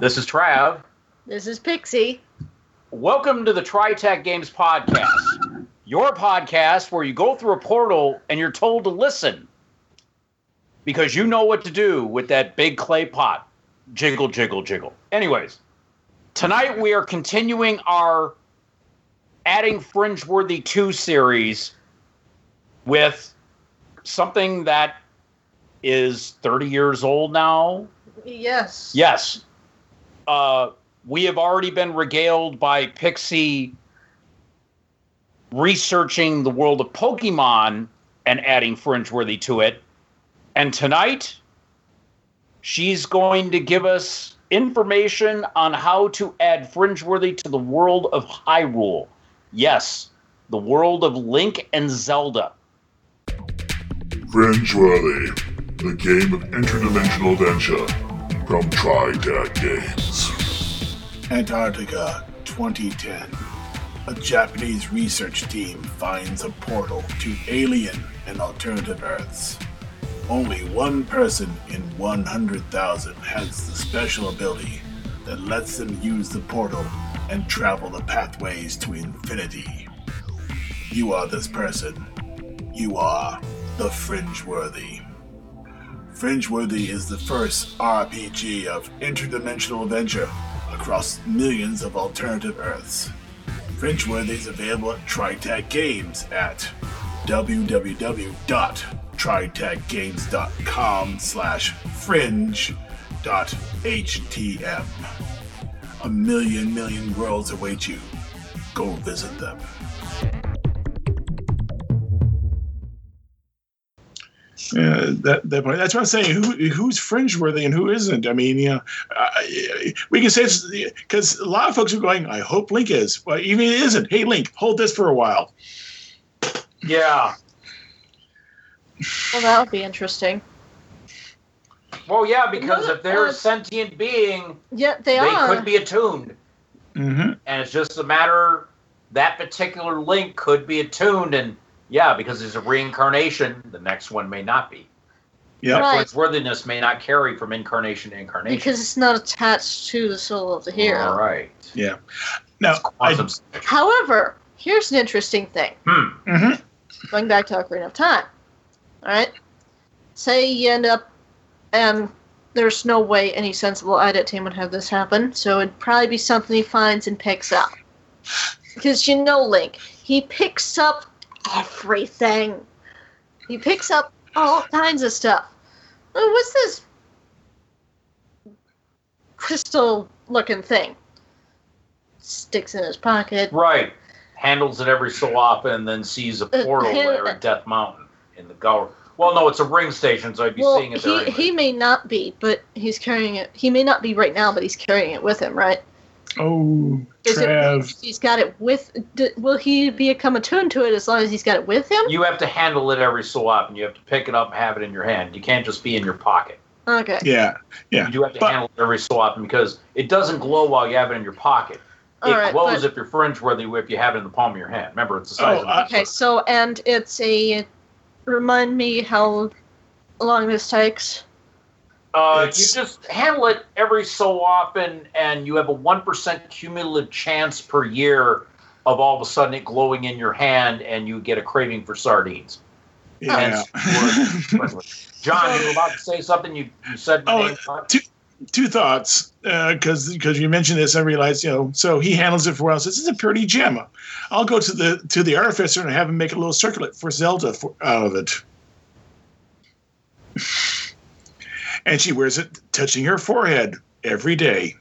This is Trav. This is Pixie. Welcome to the Tri Tac Games Podcast, your podcast where you go through a portal and you're told to listen because you know what to do with that big clay pot. Jiggle, jiggle, jiggle. Anyways, tonight we are continuing our Adding Fringeworthy 2 series with something that is 30 years old now. Yes. Yes. Uh, we have already been regaled by Pixie researching the world of Pokemon and adding Fringeworthy to it. And tonight, she's going to give us information on how to add Fringeworthy to the world of Hyrule. Yes, the world of Link and Zelda. Fringeworthy, the game of interdimensional adventure from Tri Tac Games. Antarctica 2010. A Japanese research team finds a portal to alien and alternative Earths. Only one person in 100,000 has the special ability that lets them use the portal and travel the pathways to infinity. You are this person. You are the Fringeworthy. Fringeworthy is the first RPG of interdimensional adventure across millions of alternative Earths. Fringeworthy is available at Tri Tac Games at www.tritacgames.com slash fringe.htm. A million million worlds await you. Go visit them. Yeah, that, that point. That's what I'm saying. Who who's fringeworthy and who isn't? I mean, you know, uh, we can say it's because a lot of folks are going. I hope Link is. Well, even if it isn't. Hey, Link, hold this for a while. Yeah. Well, that would be interesting. Well, yeah, because No, if they're uh, a sentient being, Yeah, they, they are. could be attuned. Mm-hmm. and it's just a matter that particular link could be attuned and yeah because it's a reincarnation the next one may not be Yeah. Right. Its worthiness may not carry from incarnation to incarnation because it's not attached to the soul of the hero. all right Yeah. Now, I, Quantum symmetry. However, here's an interesting thing. hmm Mm-hmm. Going back to Ocarina of Time. Alright? Say you end up, and there's no way any sensible edit team would have this happen, so it'd probably be something he finds and picks up. Because you know Link, he picks up everything. He picks up all kinds of stuff. Oh, what's this crystal looking thing? Sticks in his pocket. right handles it every so often and then sees a Uh, portal hand- there at death mountain in the go well no it's a ring station so i'd be well, seeing it there he, anyway. he may not be, but he's carrying it. He may not be right now, but he's carrying it with him, right? Oh, Is it, he's got it with. D- will he become attuned to it as long as he's got it with him? you have to handle it every so often you have to pick it up and have it in your hand you can't just be in your pocket Okay. Yeah. Yeah. You do have to But- handle it every so often because it doesn't glow while you have it in your pocket. It All right, glows but- if you're fringe-worthy if you have it in the palm of your hand. Remember, it's the size Oh, of I- a uh, Okay. So and it's a. Remind me how long this takes. Uh, You just handle it every so often, and you have a one percent cumulative chance per year of all of a sudden it glowing in your hand, and you get a craving for sardines. Yeah. John, you were about to say something. You you said. Oh, name, huh? to- two thoughts because because you mentioned this, I realized you know. So he handles it for while. Says it's a pretty gem. I'll go to the to the artificer and have him make a little circlet for Zelda for, out of it. And she wears it, touching her forehead every day.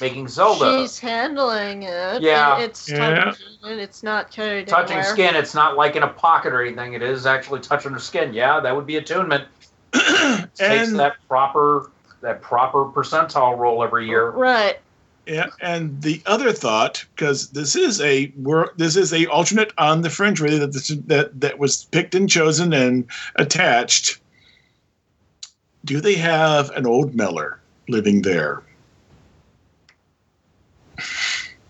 Making Zelda. She's handling it. Yeah. It's Yeah. touching it. It's not carried touching anywhere. skin, it's not like in a pocket or anything. It is actually touching her skin. Yeah, that would be attunement. It takes that proper that proper percentile roll every year. Right. Yeah, and the other thought, because this is a this is a alternate on the fringe really that this, that that was picked and chosen and attached. Do they have an old Meller living there?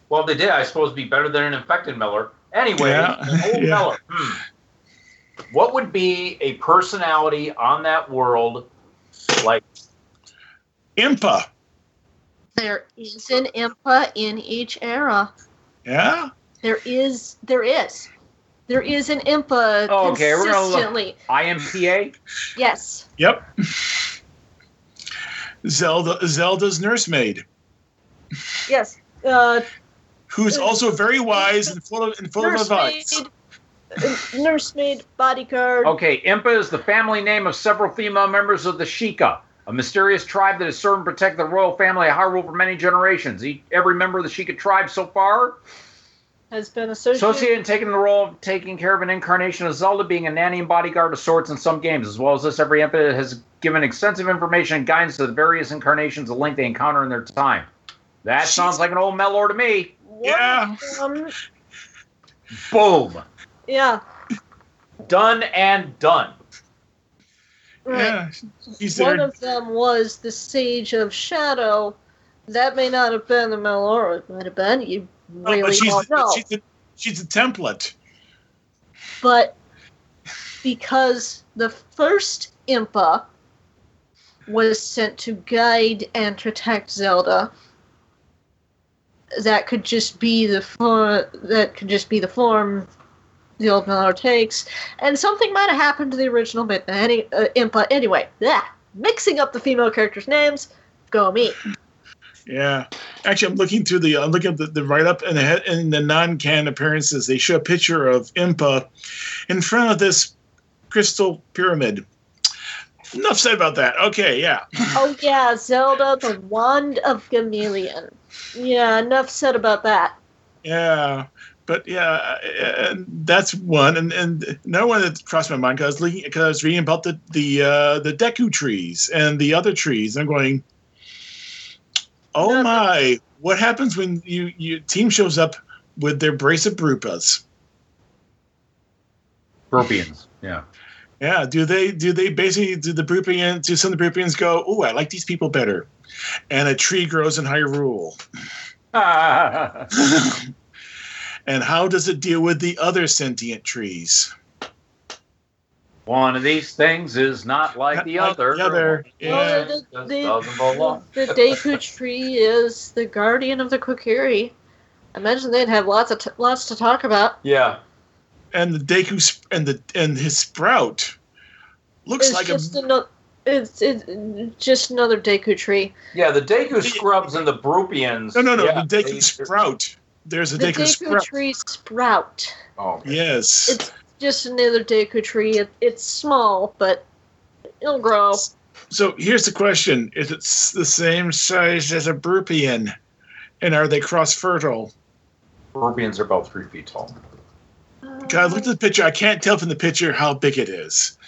Well, they did. I suppose be better than an infected Miller. Anyway, Yeah, an old yeah. Miller. Hmm. What would be a personality on that world like? Impa. There is an Impa in each era. Yeah. There is. There is. There is an Impa Oh, okay, we're gonna look. consistently. IMPA? Yes. Yep. Zelda Zelda's nursemaid, Yes. Uh, who's also very wise and full of and full of advice. nursemaid. uh, nursemaid, bodyguard. Okay, Impa is the family name of several female members of the Sheikah, a mysterious tribe that has served and protected the royal family of Hyrule for many generations. Each, every member of the Sheikah tribe so far Has been associated. associated and taken the role of taking care of an incarnation of Zelda, being a nanny and bodyguard of sorts in some games. As well as this, every Impa has given extensive information and guidance to the various incarnations of Link they encounter in their time. That sounds like an old Melor to me. Yeah. Um, Boom. yeah. Done and done. Right. Yeah, he's One there. of them was the Sage of Shadow. That may not have been the Melora. It might have been. You Oh, really but she's don't know. she's a, she's a template. but because the first Impa was sent to guide and protect Zelda, that could just be the form. That could just be the form the old Melor takes, and something might have happened to the original Mid- any, uh, Impa. Anyway, yeah, mixing up the female characters' names. Go me. Yeah, actually, I'm looking through the I'm looking at the, the write up and the head and the non can appearances. They show a picture of Impa in front of this crystal pyramid. Enough said about that. Okay, yeah. Oh yeah, Zelda, the Wand of Gamelon. Yeah, enough said about that. Yeah, but yeah, and that's one, and and another one that crossed my mind because I was because I was reading about the the uh, the Deku trees and the other trees. I'm going, oh Nothing. my! What happens when you you team shows up with their brace of Brupas? Brupians, Yeah. Yeah, do they do they basically do the Brupian do some of the Brupians go, oh, I like these people better, and a tree grows in Hyrule. and how does it deal with the other sentient trees? One of these things is not like the Not like other. the other, One yeah. of these The- the- The Deku tree is the guardian of the Kokiri. I imagine they'd have lots of t- lots to talk about. Yeah. and the Deku sp- and the and his sprout looks It's like just a ano- it's it's just another Deku tree. Yeah, the Deku Scrubs and the Brupians. no no no yeah, the Deku they- sprout. There's a The Deku, Deku sprout. tree sprout. Oh, okay. Yes. It's just another Deku tree. It, it's small, but it'll grow. so here's the question: Is it the same size as a Brupian, and are they cross fertile? Brupians are about three feet tall. God, look at the picture. I can't tell from the picture how big it is.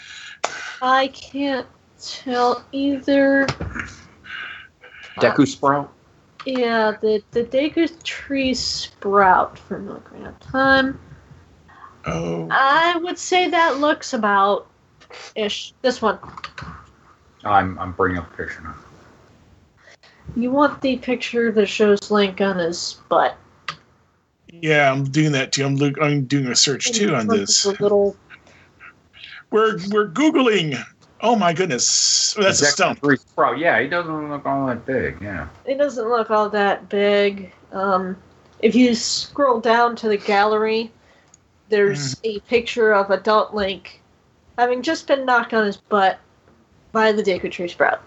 I can't tell either. Deku Sprout? Yeah, the the Deku tree sprout from Ocarina of Time. Oh, I would say that looks about ish. This one. I'm, I'm bringing up the picture now. You want the picture that shows Link on his butt. yeah, I'm doing that too. I'm look, I'm doing a search too on this. The little We're we're googling. Oh my goodness, that's a Deku stump. Tree Sprout. Yeah, he doesn't look all that big. Yeah. It doesn't look all that big. Um, if you scroll down to the gallery, there's a picture of adult Link having just been knocked on his butt by the Deku Tree Sprout.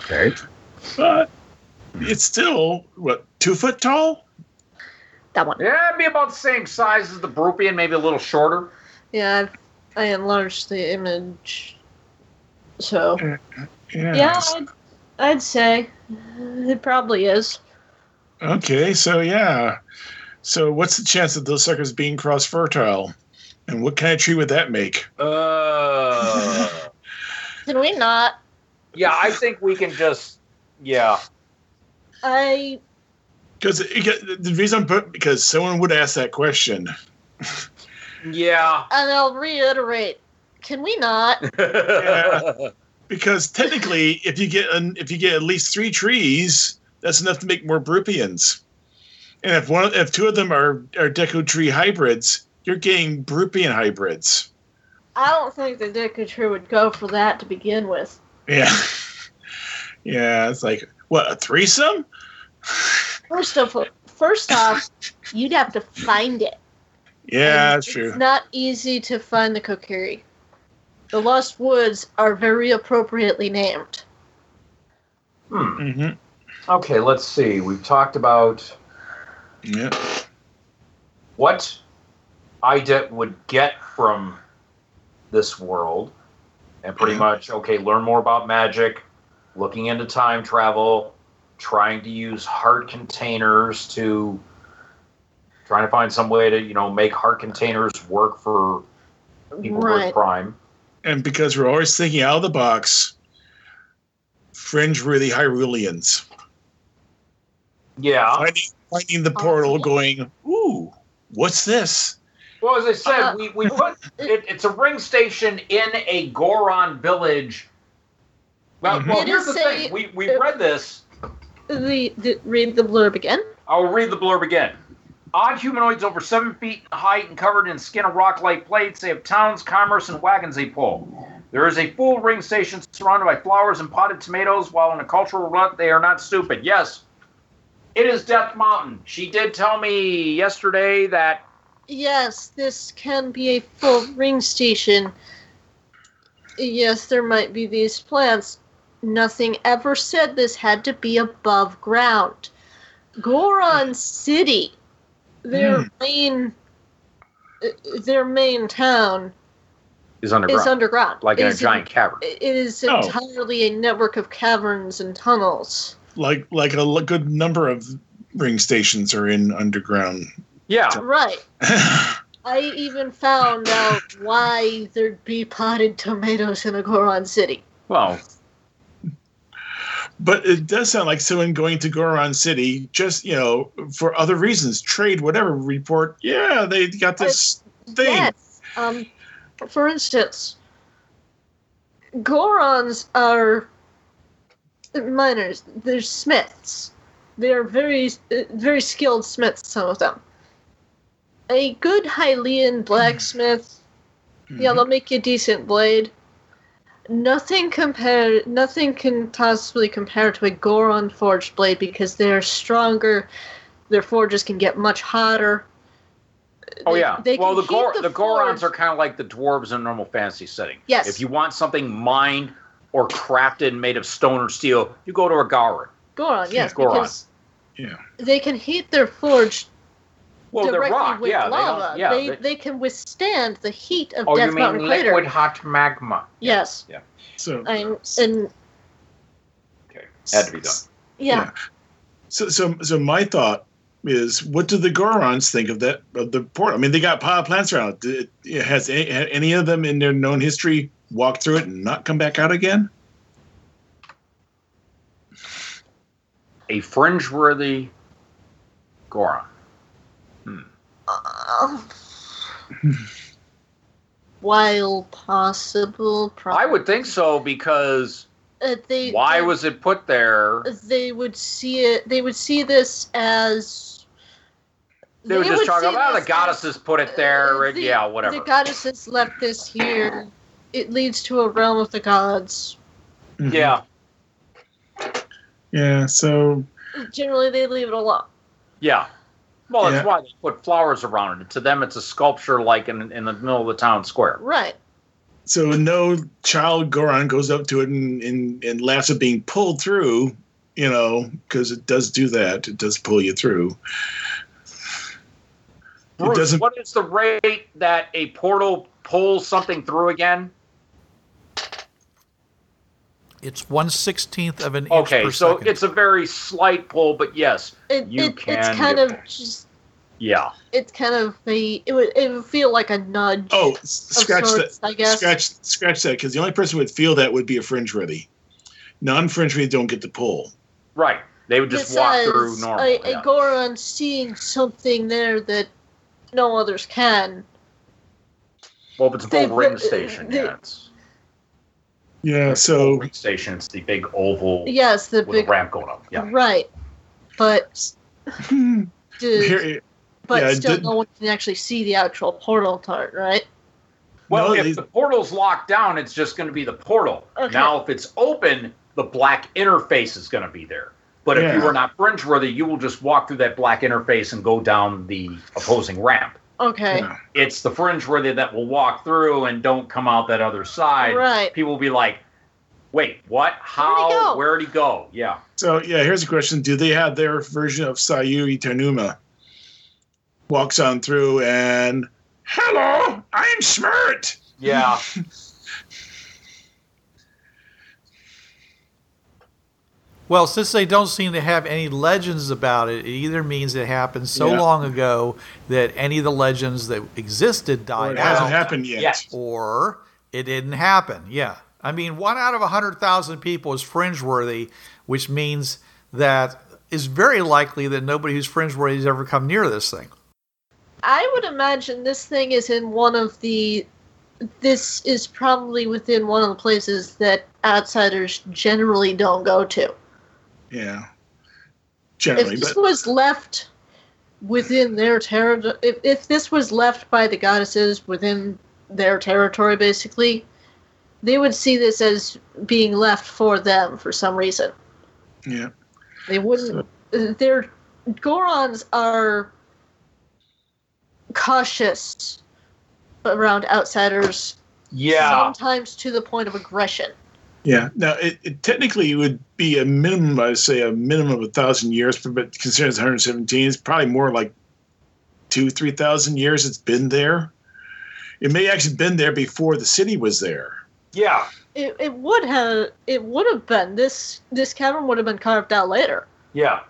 Okay. But it's still what two foot tall? That one. Yeah, it'd be about the same size as the Brupian, maybe a little shorter. Yeah, I've, I enlarged the image. So, Yeah. yeah, I'd, I'd say it probably is. Okay, so yeah. So what's the chance of those suckers being cross fertile? And what kind of tree would that make? Uh, Can we not? yeah, I think we can just. Yeah. I Because the reason I'm put because someone would ask that question. Yeah. and I'll reiterate. Can we not? Because technically, if you get an, if you get at least three trees, that's enough to make more Brupians. And if one if two of them are are Deku tree hybrids, you're getting Brupian hybrids. I don't think the Deku Tree would go for that to begin with. Yeah, yeah. It's like what a threesome. First of first off, you'd have to find it. Yeah, And that's true. It's not easy to find the Kokiri. The Lost Woods are very appropriately named. Hmm. hmm Okay, let's see. We've talked about Yeah. what Ida would get from this world, and pretty much okay, learn more about magic, looking into time travel, trying to use heart containers to trying to find some way to you know make heart containers work for people right. with crime. And because we're always thinking out of the box, fringe really Hyruleans. Yeah. Finding, finding the portal, going, ooh, what's this? Well, as I said, Uh, we, we put it, it's a ring station in a Goron village. Well, Mhm. well It here's the a- thing. We we it- read this. The, the read the blurb again. I'll read the blurb again. Odd humanoids over seven feet in height and covered in skin of rock-like plates. They have towns, commerce, and wagons they pull. There is a full ring station surrounded by flowers and potted tomatoes. While in a cultural rut, they are not stupid. Yes, it is Death Mountain. She did tell me yesterday that Yes, this can be a full ring station. Yes, there might be these plants. Nothing ever said this had to be above ground. Goron City, their main, uh, their main town is underground, is underground. like in a Is giant cavern. It is Oh. entirely a network of caverns and tunnels. Like like a good number of ring stations are in underground. Yeah. Right. I even found out why there'd be potted tomatoes in a Goron City. Well, But it does sound like someone going to Goron City, just you know, for other reasons, trade, whatever. Report, yeah, they got this thing. Yes. Um, for instance, Gorons are miners. They're smiths. They are very, very skilled smiths. Some of them. A good Hylian blacksmith. Yeah, they'll make you a decent blade. Nothing compare. Nothing can possibly compare to a Goron forged blade because they're stronger. Their forges can get much hotter. oh They- yeah. they well, the heat Gor- the the Gorons are kind of like the dwarves in a normal fantasy setting. Yes. If you want something mined or crafted and made of stone or steel, you go to a Goron. Goron, yes, Goron. because Yeah. they can heat their forge Well, they're directly rock. with Yeah. Lava. don't, yeah. they, they- they can withstand the heat of oh, Death you mean Mountain Crater. liquid hot magma? Yes, Yeah. So, and, and Okay. Had to be done. yeah, so, so, so my thought is, what do the Gorons think of that of the port? I mean, they got pot plants around. Did it, has any, any of them in their known history walked through it and not come back out again? A fringe-worthy Goron. Uh, while possible, I would think so because Uh, they why they, was it put there? they would see it? They would see this as They would just talk see about the this goddesses put it there. Uh, the- yeah, whatever. The goddesses left this here. It leads to a realm of the gods. yeah, Yeah. So, Generally, they leave it alone. yeah. Well, that's Yeah. why they put flowers around it. To them, it's a sculpture like in in the middle of the town square. Right. so no child Goron goes up to it and, and, and laughs at being pulled through, you know, because it does do that. It does pull you through. It Bruce, doesn't- what is the rate that a portal pulls something through again? It's one sixteenth of an inch Okay, per so second. it's a very slight pull, but yes, It, You it, it's can kind get of just yeah. it's kind of the it would it would feel like a nudge. Oh, of scratch sorts, that. I guess. Scratch scratch that because the only person who would feel that would be a fringe worthy. Non fringe worthy don't get the pull. Right. They would just walk through Besides, normal. A, yeah. a Goron seeing something there that no others can. well, if it's a they- full ring station, they- yeah, it's Yeah. So ring station. It's the big oval Yes, the with big a ramp going up. Yeah. right, but dude, here, but yeah, still, did- no one can actually see the actual portal part, right? Well, No, if they- the portal's locked down, it's just going to be the portal. Okay. Now, if it's open, the black interface is going to be there. But if you Yeah. are not fringe worthy, you will just walk through that black interface and go down the opposing ramp. Okay, Yeah. It's the fringe worthy that will walk through and don't come out that other side. Right. People will be like, wait, what? Where'd he How? go?" Where'd he go? Yeah. So yeah, here's a question: Do they have their version of Sayuri Tanuma? Walks on through and hello, I'm smart. Yeah. Well, since they don't seem to have any legends about it, it either means it happened so Yeah. long ago that any of the legends that existed Or died it hasn't out, happened yet. Yes. or it didn't happen. Yeah. I mean, one out of a 100,000 people is fringe worthy, which means that it's very likely that nobody who's fringe worthy has ever come near this thing. I would imagine this thing is in one of the. This is probably within one of the places that outsiders generally don't go to. Yeah. Generally, If Generally, this but was left within their territory, if, if this was left by the goddesses within their territory, basically, they would see this as being left for them for some reason. yeah. They wouldn't. Their Gorons are cautious around outsiders, Yeah. sometimes to the point of aggression. Yeah. Now, it, it technically would be a minimum, I'd say a minimum of a thousand years, but, but considering it's 117, it's probably more like two, three thousand years it's been there. It may actually been there before the city was there. Yeah. It, it would have it would have been this this cavern would have been carved out later. Yeah.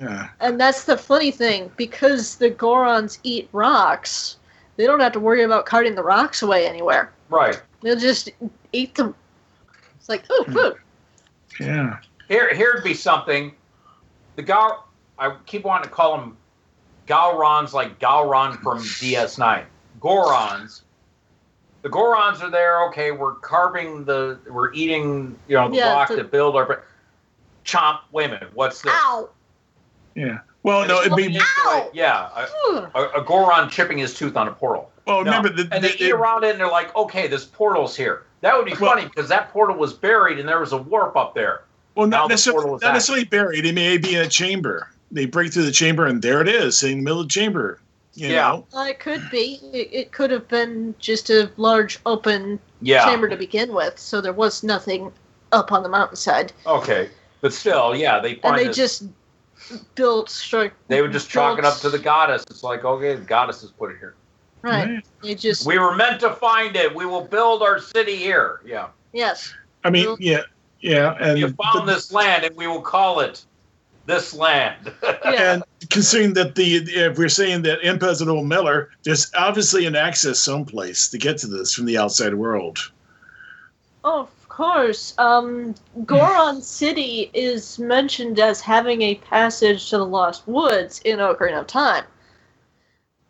Yeah. And that's the funny thing because the Gorons eat rocks. They don't have to worry about carting the rocks away anywhere. Right. They'll just eat them. It's like oh, hmm. food. Yeah. Here, here'd be something. The Gal, I keep wanting to call them Gowrons, like Gowron from DS9. Gorons. The Gorons are there. Okay, we're carving the, we're eating, you know, the Yeah, rock the- to build our. Chomp. Wait a minute. What's this? Ow! Yeah. Well, no, it'd be. Ow! Yeah, a, Ugh. a, a Goron chipping his tooth on a portal. Well, No. remember the, and they the- eat around it and they're like, okay, this portal's here. That would be Well- funny because that portal was buried and there was a warp up there. Well, Now not necessarily, portal is not active. necessarily buried. It may be in a chamber. They break through the chamber, and there it is in the middle of the chamber. You Yeah. know? Uh, it could be. It, it could have been just a large open Yeah. chamber to begin with, so there was nothing up on the mountainside, Okay. But still, yeah, they and they this- just built straight. They would just chalk it up to the goddess. It's like, okay, the goddess has put it here. Right. They just We were meant to find it. We will build our city here. Yeah. yes. I mean, Well- yeah, yeah, and You found this land and we will call it this land. Yeah. And considering that the if we're saying that Impa is an old miller, there's obviously an access someplace to get to this from the outside world. Oh, of course. Um, Goron City is mentioned as having a passage to the Lost Woods in Ocarina of Time.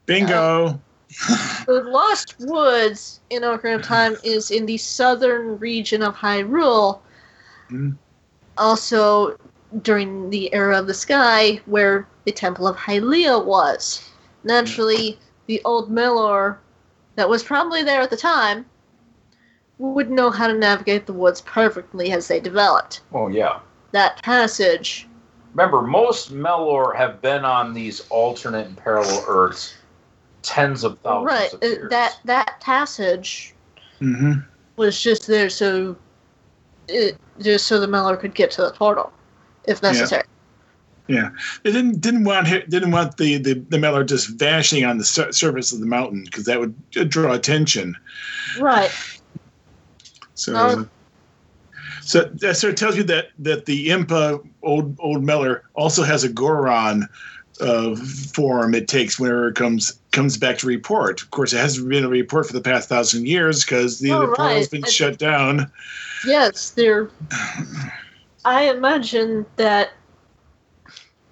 Bingo. The Lost Woods in Ocarina of Time is in the southern region of Hyrule. Mhm. Also, during the era of the sky, where the Temple of Hylia was. Naturally, the old Melor that was probably there at the time would know how to navigate the woods perfectly as they developed. oh, yeah. That passage, Remember, most Melor have been on these alternate and parallel Earths tens of thousands right? of uh, years. That that passage hmm was just there so it just so the Miller could get to the portal if necessary. Yeah, they didn't didn't want didn't want the the, the Meller just vanishing on the sur- surface of the mountain because that would draw attention. Right. So, Um, so that sort of tells you that that the Impa old old Meller also has a Goron uh, form it takes whenever it comes comes back to report. Of course, it hasn't been a report for the past thousand years because the, Oh, the portal's right. been And- shut down. Yes, they're. I imagine that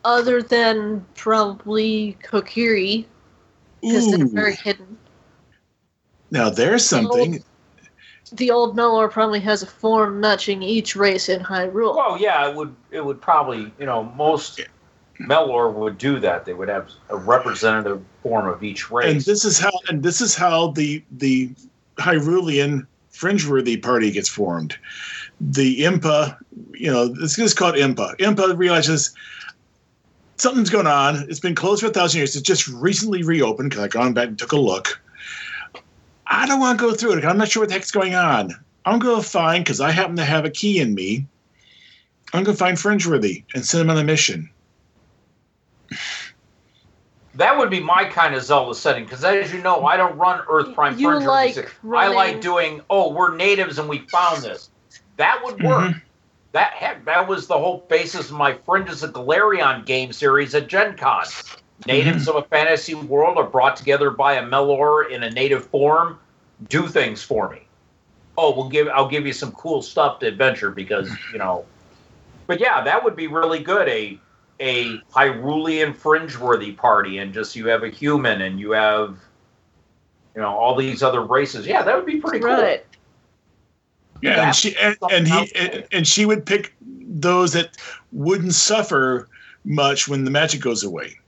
other than probably Kokiri, because they're very hidden, now there's something. the old Miller probably has a form matching each race in Hyrule. Well, yeah, it would. It would probably, you know, most Melor would do that. They would have a representative form of each race. and this is how and this is how the the Hyrulean fringeworthy party gets formed. The Impa, you know, this is called Impa. Impa realizes something's going on. It's been closed for a thousand years. It's just recently reopened because I gone back and took a look. I don't want to go through it. I'm not sure what the heck's going on. I'm going to find because I happen to have a key in me. I'm going to find Fringeworthy and send him on a mission. That would be my kind of Zelda setting because, as you know, I don't run Earth Prime. You Fringe like music. I like doing. Oh, we're natives and we found this. That would mm-hmm. work. That heck, that was the whole basis of my Fringes of Galarion game series at Gen Con. Mm-hmm. Natives of a fantasy world are brought together by a Melor in a native form. Do things for me. Oh, we'll give. I'll give you some cool stuff to adventure because you know. But yeah, that would be really good. A a Hyrulean fringeworthy party, and just you have a human, and you have you know all these other races. Yeah, that would be pretty cool. Right. Yeah, and she and, and he and, and she would pick those that wouldn't suffer much when the magic goes away.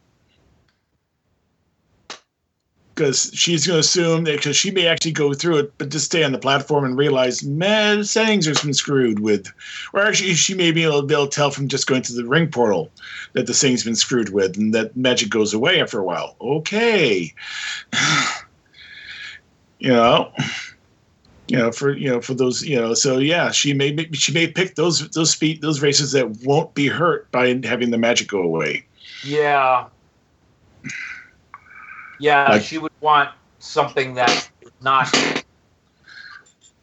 Because she's going to assume that because she may actually go through it, but just stay on the platform and realize, man, settings are some screwed with. Or actually, she may be able to, be able to tell from just going to the ring portal that the thing's been screwed with and that magic goes away after a while. Okay. you know? you know for you know for those you know so yeah she may she may pick those those speed those races that won't be hurt by having the magic go away Yeah. Yeah, Like- she would want something that is not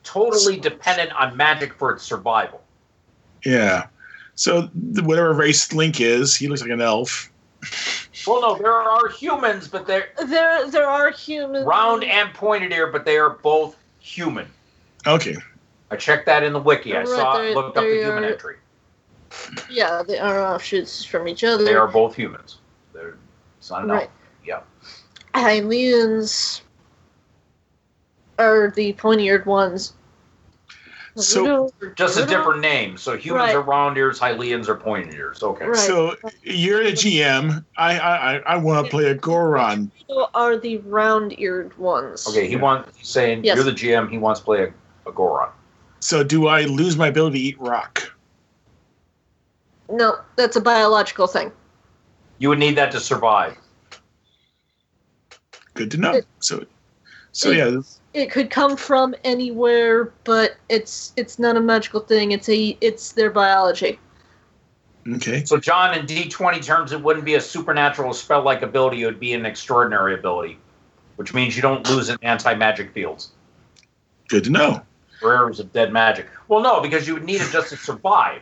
totally dependent on magic for its survival. yeah so the, whatever race link is he looks like an elf Well, no, there are humans, but they're There, there are humans. round and pointed ear, but they are both human. okay I checked that in the wiki. I Right, saw they're- looked up the they human entry. Yeah, they are offshoots from each other. They are both humans. They're it's not an elf. Right. Yeah. Hylians are the pointy-eared ones. So- Just a different name. So humans Right. are round ears, Hylians are pointy ears. Okay. Right. so you're a gm i i i, I want to play a goron Gerudo are the round-eared ones. Okay, he wants he's saying Yes. you're the GM, he wants to play a, a Goron. so do i lose my ability to eat rock No, that's a biological thing. You would need that to survive. Good to know It- so so it- yeah It could come from anywhere, but it's it's not a magical thing. It's a it's their biology. okay So John, in D twenty terms, it wouldn't be a supernatural spell like ability, it would be an extraordinary ability. Which means you don't lose in anti magic fields. good to know or areas of dead magic. Well no, because you would need it just to survive.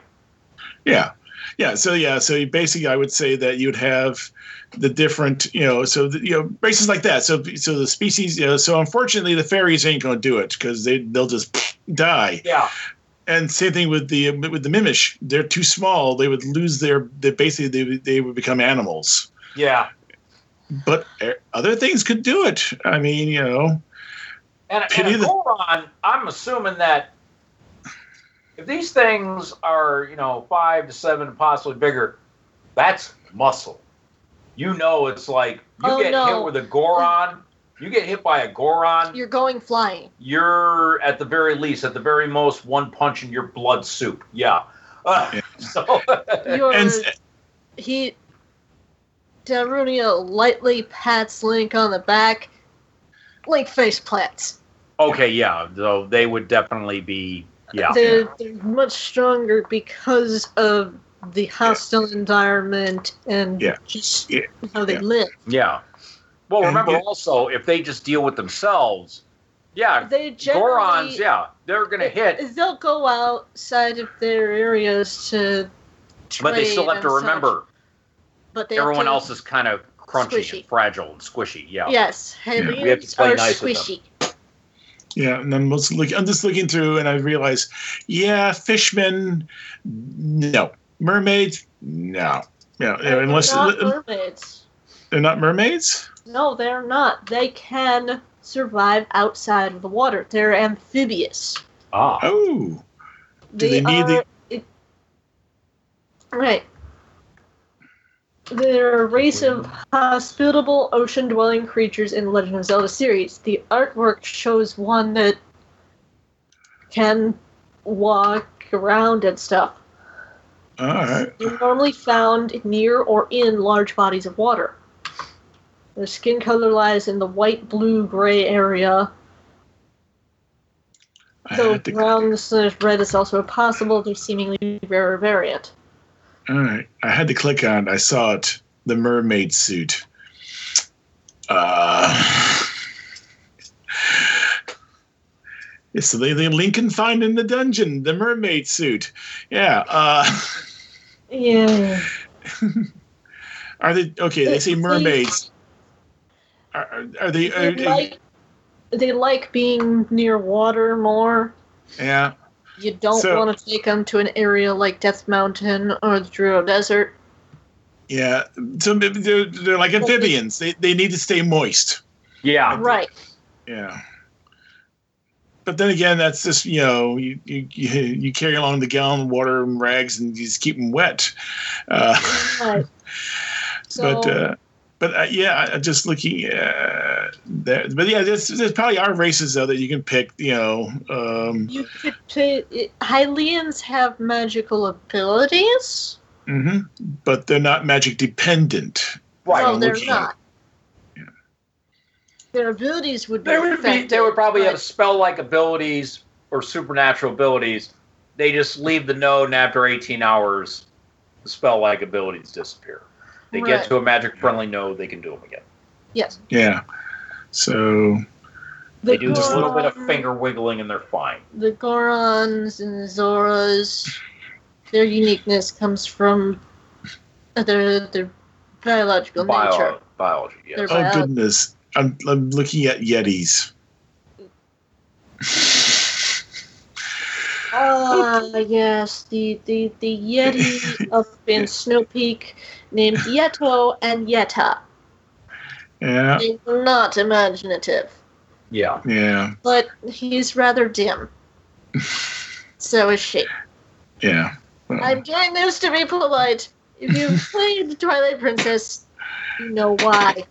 Yeah, yeah. So yeah, so you basically, I would say that you'd have the different, you know, so the, you know races like that. So so the species, you know, so unfortunately the fairies ain't going to do it because they they'll just die. Yeah. And same thing with the with the Minish. They're too small. They would lose their. They basically they would- they would become animals. Yeah. But eh, other things could do it. I mean, you know, And, and Pity a the- Goron, I'm assuming that if these things are, you know, five to seven, possibly bigger, that's muscle. You know, it's like you Oh, get no. hit with a Goron, you get hit by a Goron, You're going flying. you're at the very least, at the very most, one punch in your blood soup. Yeah. Uh, Yeah. So, and he Darunia lightly pats Link on the back. Link face plants. Okay, yeah. So they would definitely be. Yeah. They're, they're much stronger because of the hostile environment and Yeah. just Yeah. how they Yeah. live. Yeah. Well, remember yeah. also if they just deal with themselves, yeah, They generally, Gorons, yeah, they're gonna hit, They'll go outside of their areas to. but they still have to and such, remember but they everyone else is kind of crunchy Squishy. and fragile and squishy. Yeah. Yes, Yeah. We have to play are nice with them. Squishy. Yeah, and then let's look. I'm just looking through, and I realize, yeah, fishmen, no, mermaids, no, yeah, They're unless not mermaids. they're not mermaids. No, they're not. They can survive outside of the water. They're amphibious. Ah. Oh, Do they need the- it- right. They're a race of hospitable ocean-dwelling creatures in the Legend of Zelda series. The artwork shows one that can walk around and stuff. all right. They're normally found near or in large bodies of water. Their skin color lies in the white, blue, gray area. Though brown slash red is also a possible, they're seemingly rarer variant. All right, I had to click on. it. I saw it. The mermaid suit. Uh, it's the, the Lincoln find in the dungeon. The mermaid suit. Yeah. Uh, Yeah. are they okay? They say mermaids. Are, are, are they? Are, They like, they like being near water more. yeah. You don't So- want to take them to an area like Death Mountain or the Gerudo Desert. Yeah, so they're, they're like amphibians. They, they need to stay moist. Yeah. Right. Yeah. But then again, that's just you know you you, you, you carry along the gallon of water and rags and you just keep them wet. Uh, Right. So, but uh, but uh, yeah, I- just looking uh, there. But yeah, there's, there's probably are races though that you can pick. You know, um, you could pay, Hylians have magical abilities. Mm-hmm. but they're not magic dependent. Right. no, they're looking at- not. Their abilities would be. They would be. They would probably have spell-like abilities or supernatural abilities. They just leave the node, and after 18 hours, the spell-like abilities disappear. They get to a magic-friendly node, they can do them again. Yes. Yeah. So The They do just a little bit of finger wiggling, and they're fine. The Gorons and the Zoras, their uniqueness comes from their their biological nature. Bio, biology. Yeah. They're oh bio- goodness, I'm I'm looking at Yetis. Ah, yes, the the the Yeti up in Snow Peak, named Yeto and Yeta. Yeah. They were not imaginative, Yeah. Yeah. but he's rather dim. so is she. Yeah. Well, I'm doing this to be polite. If you've played Twilight Princess, you know why.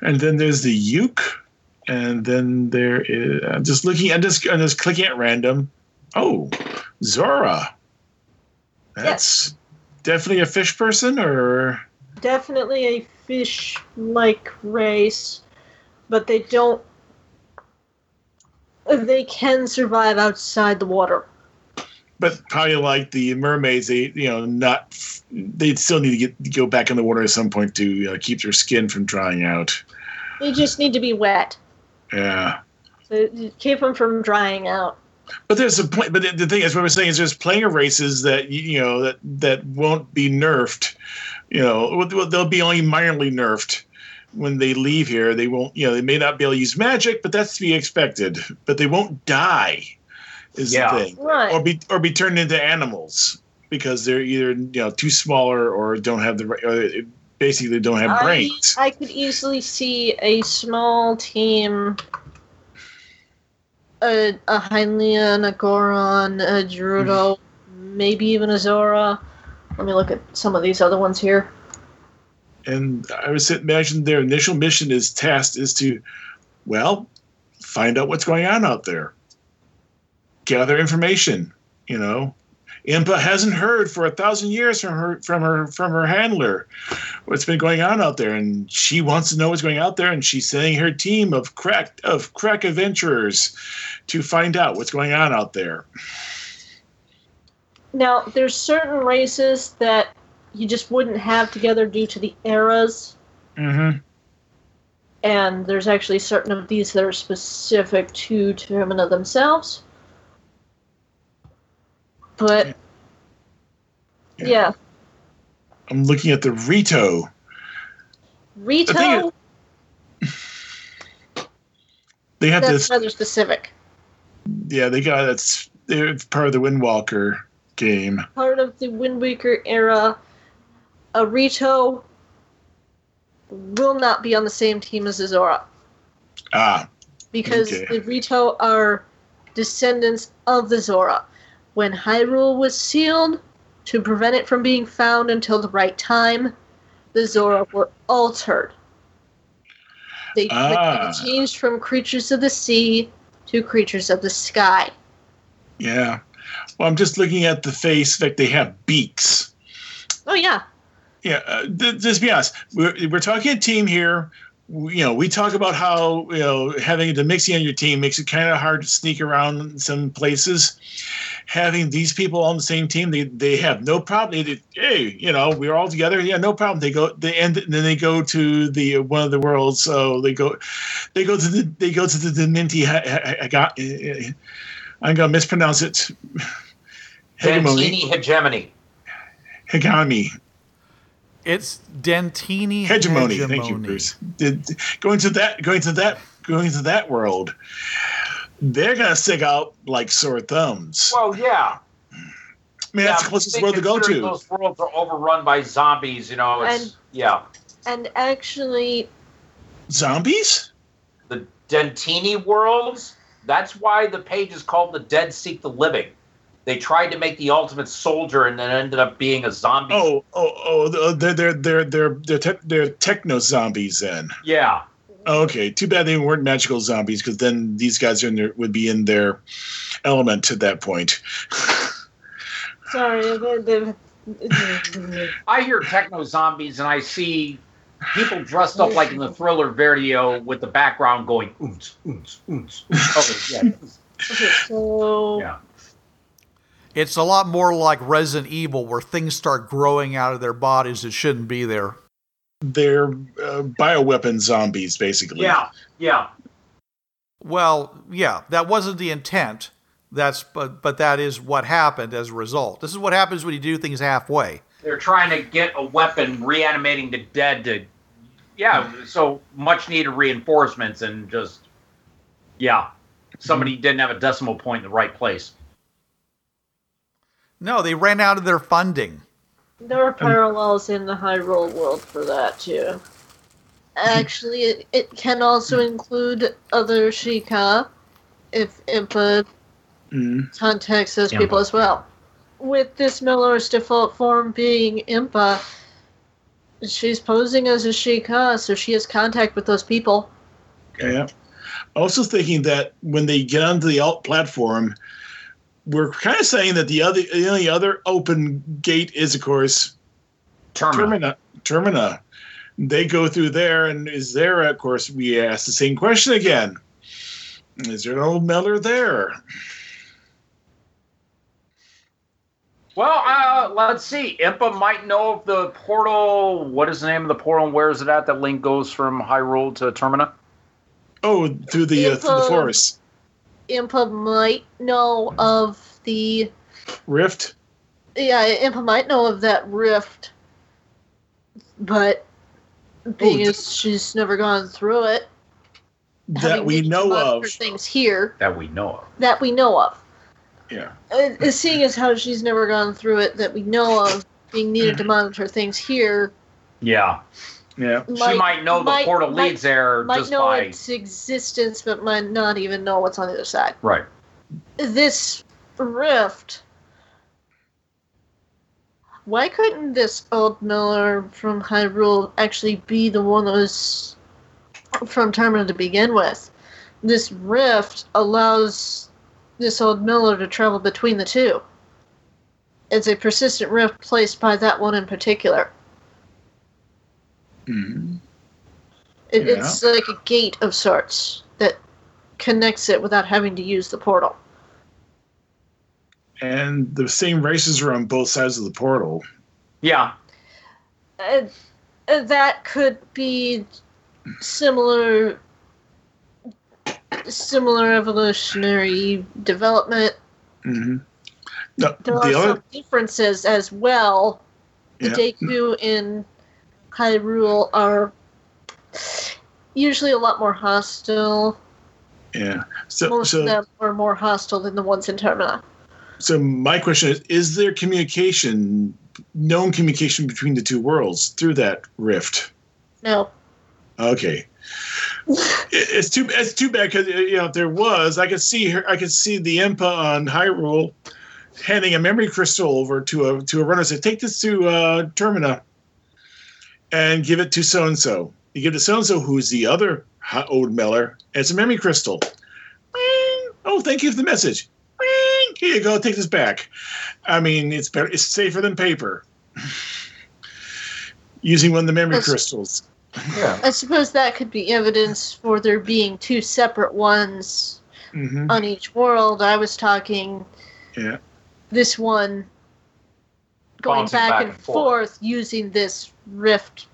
and then there's the uke, and then there is. I'm just looking. I'm just. I'm just clicking at random. Oh, Zora. That's definitely a fish person, or Definitely a fish-like race, but they don't. They can survive outside the water. but probably like the mermaids. They, you know, not. They still need to get go back in the water at some point to uh, keep their skin from drying out. They just need to be wet. Yeah. So keep them from drying out. But there's a point. But the, the thing is, what we're saying is, there's plenty of races that you you know that that won't be nerfed. You know, they'll be only minorly nerfed when they leave here. They won't. You know, they may not be able to use magic, but that's to be expected. But they won't die. Is Yeah. the thing, Right. or be or be turned into animals because they're either you know too smaller or don't have the right- or basically don't have I, brains. I could easily see a small team, a, a Hylian, a Goron, a Gerudo, mm-hmm. maybe even a Zora. Let me look at some of these other ones here. and I would imagine their initial mission is tasked is to, well, find out what's going on out there, gather information. You know, Impa hasn't heard for a thousand years from her from her from her handler what's been going on out there, and she wants to know what's going out there, and she's sending her team of crack of crack adventurers to find out what's going on out there. Now, there's certain races that you just wouldn't have together due to the eras, Mm-hmm. and there's actually certain of these that are specific to Termina themselves. But Yeah. yeah, I'm looking at the Rito. Rito, They have that's this. rather specific. Yeah, they got it's. They're part of the Wind Waker game. Part of the Wind Waker era, a Rito will not be on the same team as Azora. Ah, because Okay. the Rito are descendants of the Zora. When Hyrule was sealed, to prevent it from being found until the right time, the Zora were altered. They, Ah. changed from creatures of the sea to creatures of the sky. yeah. Well, I'm just looking at the face. Like they have beaks. Oh yeah, Yeah, uh, th- just be honest. We're, we're talking a team here. We- You know, we talk about how you know having a Demixie on your team makes it kind of hard to sneak around some places. Having these people on the same team, they, they have no problem. They, hey, you know, we're all together. Yeah, no problem. They go. They end. Then they go to the uh, one of the worlds. So they go. They go to the. They go to the Deminti. ha- ha- I got. I'm gonna mispronounce it. Dentini Hegemony. hegemony. Hegemony. It's Dentini hegemony. hegemony. Thank you, Bruce. Did, going to that, going to that, going to that world, they're gonna stick out like sore thumbs. Well, yeah. I mean, that's yeah, the closest world to go to. Those worlds are overrun by zombies. You know, it's And- yeah. and actually, Zombies? The Dentini worlds. That's why the page is called "The Dead Seek the Living." They tried to make the ultimate soldier, and then ended up being a zombie. Oh, oh, oh! They're they're they're they're they're, te- they're techno zombies then. yeah. Oh, okay, too bad they weren't magical zombies because then these guys are in their, would be in their element at that point. sorry, the, the, I hear techno zombies, and I see people dressed up like in the Thriller video with the background going oons oons oons. Oh yeah. okay, so Yeah. It's a lot more like Resident Evil, where things start growing out of their bodies that shouldn't be there. They're uh, bioweapon zombies, basically. Yeah. Yeah. Well, yeah, that wasn't the intent. That's but but that is what happened as a result. This is what happens when you do things halfway. They're trying to get a weapon reanimating the dead to, yeah. So much needed reinforcements and just, yeah. Somebody didn't have a decimal point in the right place. No, they ran out of their funding. There are um, parallels in the high Hyrule world for that too. Actually, it, it can also hmm. include other Sheikah if Impa uh, Mm. contacts those Impa. people as well. With this Miller's default form being Impa, she's posing as a Sheikah, so she has contact with those people. Yeah. Also thinking that when they get onto the alt platform, we're kind of saying that the other the only other open gate is of course Terminal. Termina. Termina. They go through there, and is there? Of course, we ask the same question again. Is there an old Miller there? Well, uh, let's see. Impa might know of the portal. What is the name of the portal and where is it at? That link goes from Hyrule to Termina. Oh, through the uh, through the forest Impa might know of the rift. yeah, Impa might know of that rift, but being th- as she's never gone through it, That we know of. things here That we know of. that we know of. Yeah. Uh, seeing as how she's never gone through it that we know of, being needed to monitor things here, Yeah. Yeah. she might know the might- portal might- leads there might just know by. its existence, but might not even know what's on the other side. Right. This rift. Why couldn't this old Miller from Hyrule actually be the one that was from Termina to begin with? This rift allows this old Miller to travel between the two. It's a persistent rift placed by that one in particular. Mhm. It, Yeah. It's like a gate of sorts that connects it without having to use the portal. And the same races are on both sides of the portal. Yeah. Uh, uh, that could be similar similar evolutionary development. hmm No, There are other, some differences as well. The Yeah. Deku in Hyrule are usually a lot more hostile. yeah. So, Most so, of them are more hostile than the ones in Termina. so my question is: Is there communication, known communication between the two worlds through that rift? No. Okay. It's too it's too bad because you know if there was I could see her I could see the Impa on Hyrule handing a memory crystal over to a to a runner say take this to uh, Termina and give it to so and so. You give it to so and so who's the other hot old Meller. And it's a memory crystal. Wing. Oh, thank you for the message. Wing. Here you go. Take this back. I mean, it's better. It's safer than paper. Using one of the memory That's- crystals. Yeah. I suppose that could be evidence for there being two separate ones hmm on each world. I was talking Yeah. this one going Bouncing back, back and and forth. forth using this rift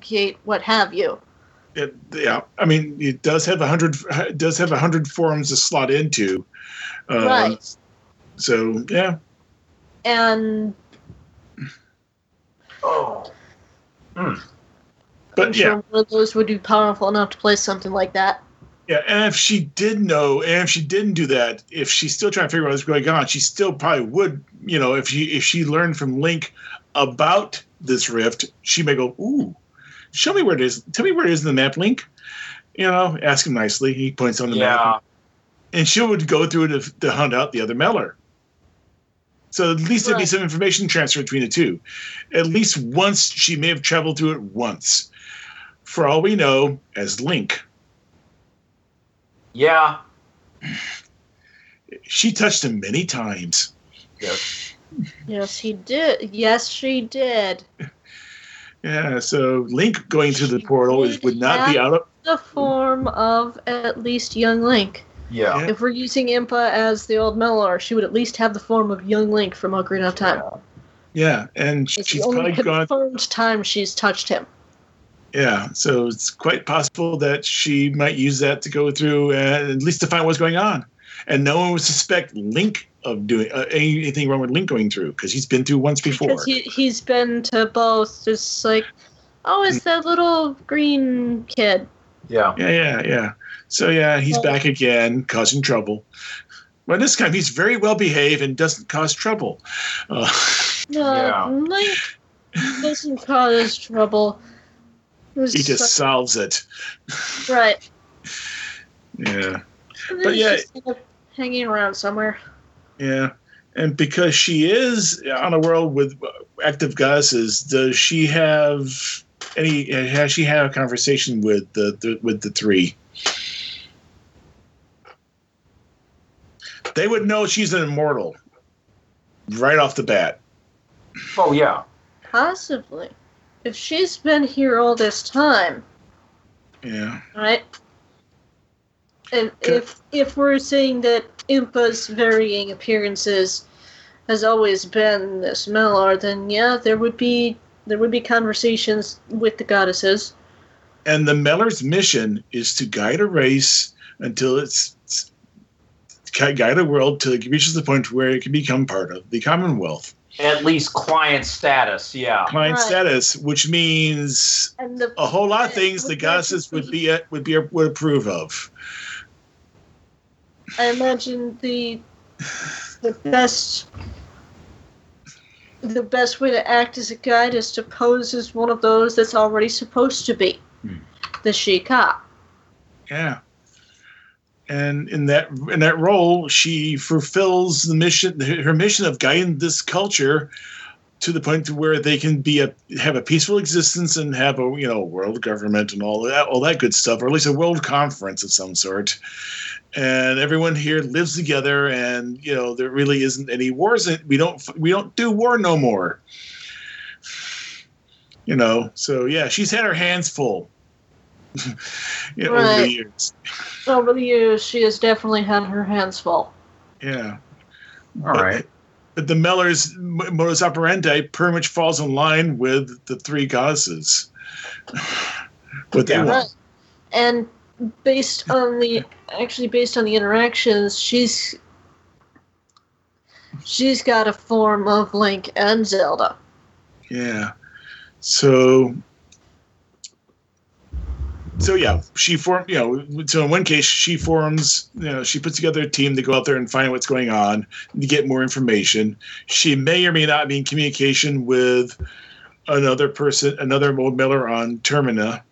gate, what have you. It, yeah, I mean, it does have a hundred. It does have a hundred forums to slot into. Um, right. So yeah, And Oh. I'm but yeah, sure one of those would be powerful enough to play something like that. Yeah. And if she did know, and if she didn't do that, if she's still trying to figure out what's going on, she still probably would. You know, if she if she learned from Link about this rift, she may go, "Ooh, show me where it is. Tell me where it is in the map, Link." You know, ask him nicely. He points on the Yeah. map. and she would go through to, to hunt out the other Meller. So at least there'd be some information transfer between the two. At least once she may have traveled through it once. For all we know, as Link, Yeah. she touched him many times. Yes. Yes, he did. Yes, she did. Yeah, so Link going through the portal is, would not be out of. The form of at least young Link. Yeah. Yeah. If we're using Impa as the old Melor, she would at least have the form of young Link from Ocarina of Time. Yeah, and It's she's the only probably gone. confirmed time she's touched him. Yeah, so it's quite possible that she might use that to go through and at least to find what's going on. And no one would suspect Link of doing uh, anything wrong with Link going through because he's been through once before. Because he, he's been to both, just like, oh, it's that little green kid. Yeah. Yeah, yeah, yeah. So yeah, he's back again, causing trouble. But this time he's very well behaved and doesn't cause trouble. Uh, No, Yeah. Link doesn't cause trouble. It's he just solves it. right. Yeah, But yeah- she's kind of hanging around somewhere. yeah. And because she is on a world with active goddesses, does she have any? Has she had a conversation with the, the with the three? They would know she's an immortal right off the bat. Oh yeah. Possibly. If she's been here all this time, Yeah. right? And if if we're saying that Impa's varying appearances has always been this Melor, then yeah, there would be there would be conversations with the goddesses. And the Meller's mission is to guide a race until it's, it's guide a world till it reaches the point where it can become part of the Commonwealth. At least client status. Yeah. Client Right. status, which means And the a whole lot of things the that goddesses would be would be would approve of. I imagine the the best the best way to act as a guide is to pose as one of those that's already supposed to be Hmm. the Sheikah. Yeah. And in that in that role, she fulfills the mission, her mission of guiding this culture to the point to where they can be a have a peaceful existence and have a you know world government and all that all that good stuff, or at least a world conference of some sort. And everyone here lives together, and you know there really isn't any wars. We don't we don't do war no more. You know, so yeah, she's had her hands full. you know, over the years. Over the years, she has definitely had her hands full. Yeah. All right. But the Mellors' modus operandi pretty much falls in line with the three goddesses. what they Yeah. want. Right. And based on the actually based on the interactions, she's she's got a form of Link and Zelda. Yeah. So. So yeah, she formed. You know, so in one case, she forms. You know, she puts together a team to go out there and find what's going on, to get more information. She may or may not be in communication with another person, another Mold Miller on Termina.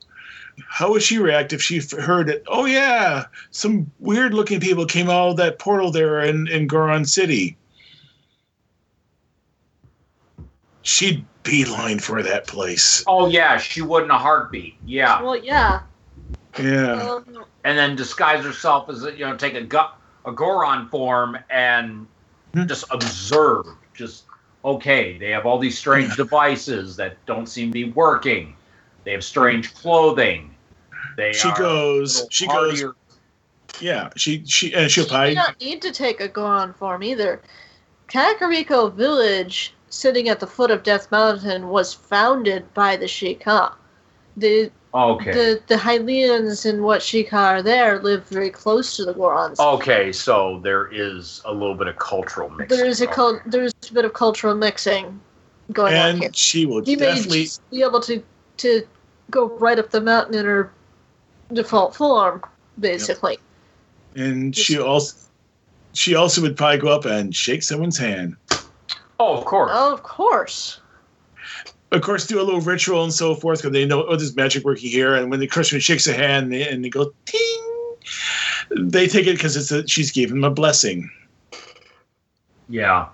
How would she react if she heard it? Oh yeah, some weird-looking people came out of that portal there in in Goron City. She'd beeline for that place. Oh yeah, she would in a heartbeat. Yeah, Well, yeah. Yeah. Um, and then disguise herself as you know take a gu- a Goron form and Hmm. just observe. Just okay, they have all these strange devices that don't seem to be working. They have strange clothing. They She are a goes. little She goes. hardier. Yeah. She she and she'll you probably. don't need to take a Goron form either. Kakariko Village, sitting at the foot of Death Mountain, was founded by the Sheikah. The Oh, okay. the the Hylians and what Sheikah are there live very close to the Gorons. Okay, so there is a little bit of cultural mixing. There's a cul- there's a bit of cultural mixing going on here. and she will You may definitely. just be able to to go right up the mountain in her default form, basically. And she also. She also would probably go up and shake someone's hand. Oh, of course. Oh, of course. Of course, do a little ritual and so forth because they know oh, there's magic working here. And when the Christian shakes a hand they, and they go ting, they take it because it's a, she's giving them a blessing Yeah.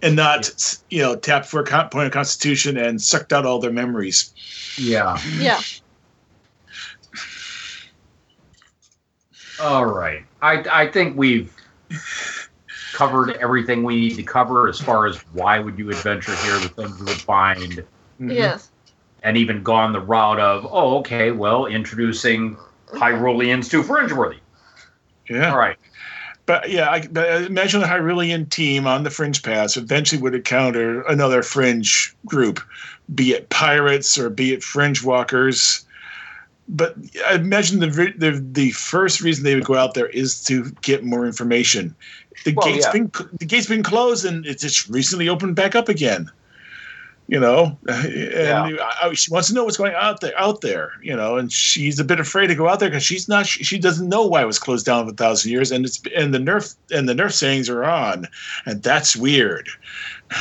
and not you know tapped for a con- point of constitution and sucked out all their memories. Yeah. Yeah. All right. I I think we've covered everything we need to cover as far as why would you adventure here, the things you would find, Mhm. Yes. and even gone the route of, oh, okay, well, introducing Hyruleans to Fringeworthy. Yeah. All right. But yeah, I, but imagine the Hyrulean team on the Fringe Pass eventually would encounter another Fringe group, be it pirates or be it Fringe walkers. But I imagine the the the first reason they would go out there is to get more information. The Well, gates yeah. been the gates been closed and it's just recently opened back up again. You know, and I, she wants to know what's going out there. Out there, you know, and she's a bit afraid to go out there because she's not. She doesn't know why it was closed down for a thousand years, and it's and the nerf and the nerf sayings are on, and that's weird.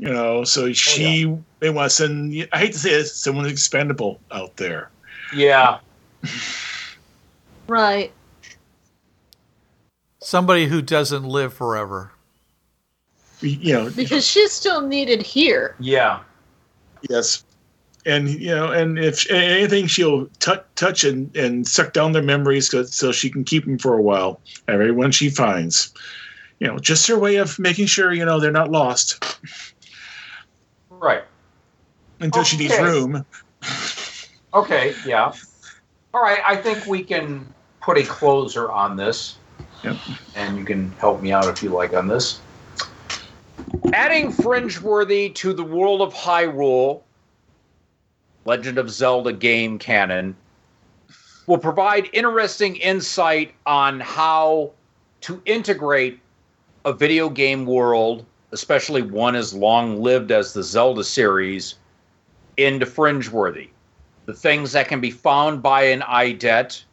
You know, so oh, she may want to send. I hate to say it, someone expendable out there. Yeah. Right. Somebody who doesn't live forever. You know, Because she's still needed here. Yeah. Yes. And you know, and if anything, she'll t- touch and, and suck down their memories so, so she can keep them for a while. Everyone she finds, you know, just her way of making sure you know they're not lost Right. until she needs room. Okay. Yeah. All right. I think we can put a closer on this. Yep. And you can help me out if you like on this. Adding Fringeworthy to the world of Hyrule, Legend of Zelda game canon, will provide interesting insight on how to integrate a video game world, especially one as long lived as the Zelda series, into Fringeworthy. The things that can be found by an IDET,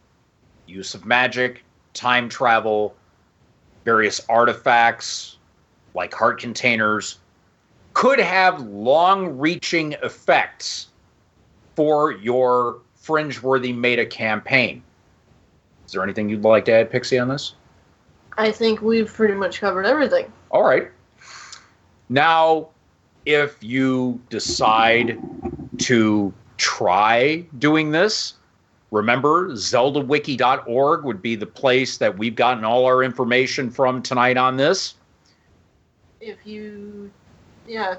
use of magic, time travel, various artifacts like heart containers, could have long reaching effects for your Fringeworthy meta campaign. Is there anything you'd like to add, Pixie, on this? I think we've pretty much covered everything. All right. Now, if you decide to try doing this, remember zeldawiki.org would be the place that we've gotten all our information from tonight on this. If you, yeah,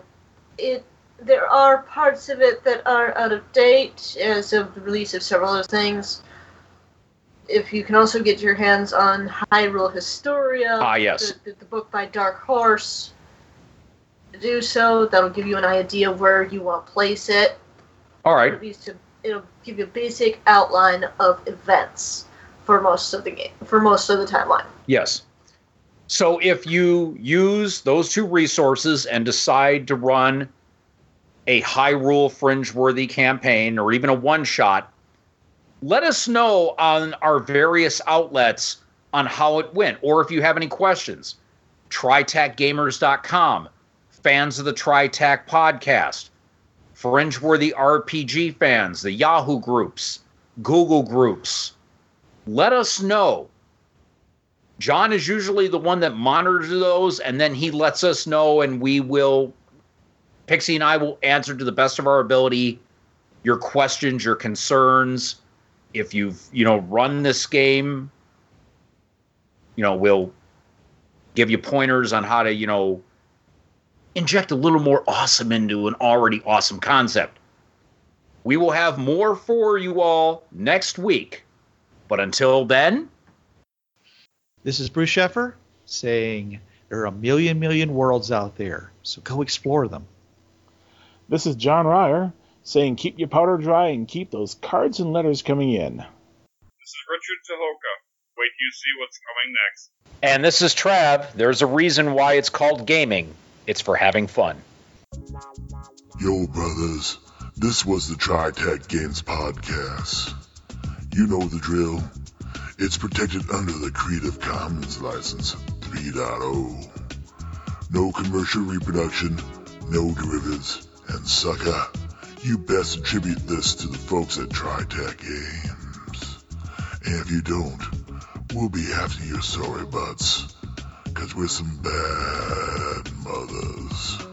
it. There are parts of it that are out of date as of the release of several other things. If you can also get your hands on Hyrule Historia, Ah, yes. the, the, the book by Dark Horse, do so. That'll give you an idea where you want to place it. All right. At least to, it'll give you a basic outline of events for most of the game, for most of the timeline. Yes. So if you use those two resources and decide to run a Hyrule Fringeworthy campaign or even a one shot, let us know on our various outlets on how it went or if you have any questions. tritacgames.com, fans of the TriTac podcast, Fringeworthy RPG fans, the Yahoo groups, Google groups. Let us know. John is usually the one that monitors those, and then he lets us know, and we will, Pixie and I will answer to the best of our ability your questions, your concerns. If you've, you know, run this game, you know, we'll give you pointers on how to, you know, inject a little more awesome into an already awesome concept. We will have more for you all next week. But until then, This is Bruce Sheffer saying there are a million, million worlds out there, so go explore them. This is John Ryer saying keep your powder dry and keep those cards and letters coming in. This is Richard Tucholka. Wait till you see what's coming next. And this is Trav. There's a reason why it's called gaming. It's for having fun. Yo, brothers, this was the Tri Tac Games Podcast. You know the drill. It's protected under the Creative Commons License 3.0. No commercial reproduction, no derivatives, and sucker, you best attribute this to the folks at Tri Tac Games. And if you don't, we'll be after your sorry butts, cause we're some bad mothers.